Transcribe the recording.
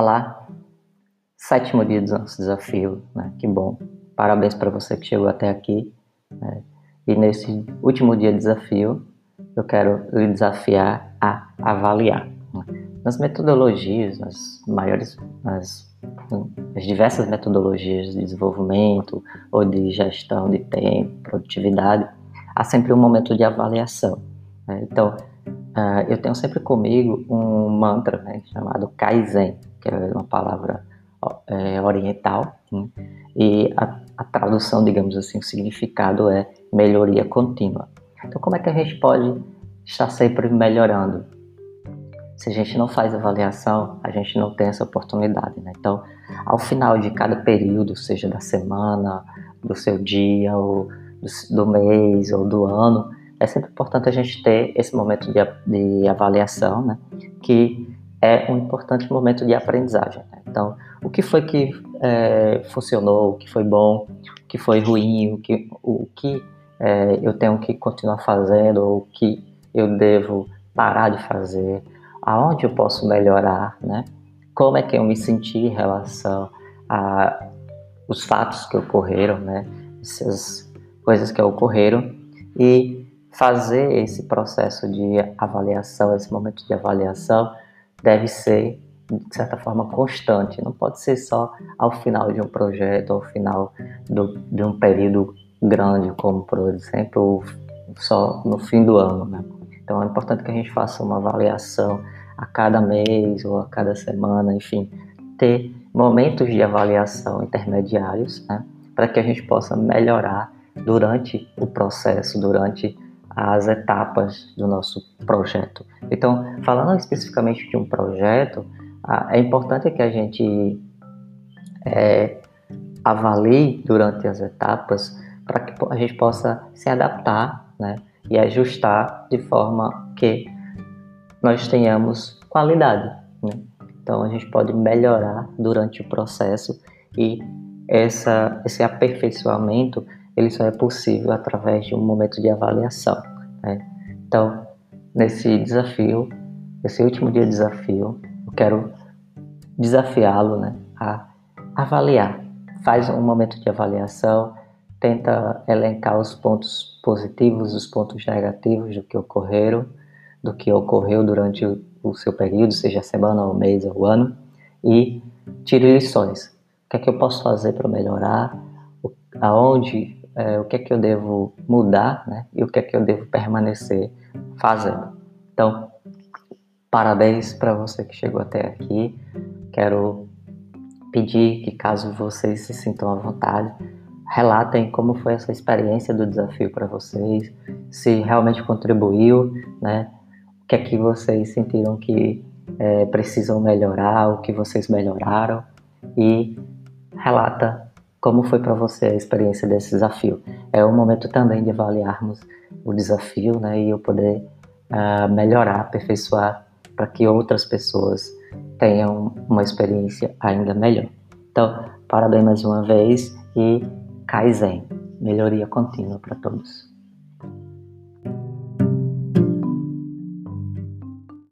Olá, sétimo dia do nosso desafio, né? Que bom. Parabéns para você que chegou até aqui. Né? E nesse último dia de desafio, eu quero lhe desafiar a avaliar. Né? Nas metodologias, nas maiores, nas, nas diversas metodologias de desenvolvimento ou de gestão de tempo, produtividade, há sempre um momento de avaliação. Né? Então, uh, eu tenho sempre comigo um mantra né, chamado Kaizen, que é uma palavra é, oriental, né? e a, a, tradução, digamos assim, o significado é melhoria contínua. Então, como é que a gente pode estar sempre melhorando? Se a gente não faz avaliação, a gente não tem essa oportunidade. Né? Então, ao final de cada período, seja da semana, do seu dia, ou do, do mês, ou do ano, é sempre importante a gente ter esse momento de, de avaliação, né? que é um importante momento de aprendizagem. Né? Então, o que foi que é, funcionou, o que foi bom, o que foi ruim, o que, o que é, eu tenho que continuar fazendo, o que eu devo parar de fazer, aonde eu posso melhorar, né? Como é que eu me senti em relação a os fatos que ocorreram, né? Essas coisas que ocorreram e fazer esse processo de avaliação, esse momento de avaliação deve ser de certa forma constante, não pode ser só ao final de um projeto, ao final do, de um período grande, como por exemplo só no fim do ano. Né? Então é importante que a gente faça uma avaliação a cada mês ou a cada semana, enfim, ter momentos de avaliação intermediários, né? para que a gente possa melhorar durante o processo, durante as etapas do nosso projeto. Então, falando especificamente de um projeto, é importante que a gente é, avalie durante as etapas para que a gente possa se adaptar né, e ajustar de forma que nós tenhamos qualidade. Né? Então, a gente pode melhorar durante o processo e essa, esse aperfeiçoamento ele só é possível através de um momento de avaliação. Né? Então, nesse desafio, esse último dia de desafio, eu quero desafiá-lo né, a avaliar. Faz um momento de avaliação, tenta elencar os pontos positivos, os pontos negativos do que ocorreram, do que ocorreu durante o, o seu período, seja semana, ou mês ou ano, e tire lições. O que é que eu posso fazer para melhorar? aonde é, o que é que eu devo mudar né? e o que é que eu devo permanecer fazendo. Então, parabéns para você que chegou até aqui. Quero pedir que, caso vocês se sintam à vontade, relatem como foi essa experiência do desafio para vocês, se realmente contribuiu, né? O que é que vocês sentiram que é, precisam melhorar, o que vocês melhoraram e relata como foi para você a experiência desse desafio? É o momento também de avaliarmos o desafio né, e eu poder uh, melhorar, aperfeiçoar para que outras pessoas tenham uma experiência ainda melhor. Então, parabéns mais uma vez e Kaizen, melhoria contínua para todos.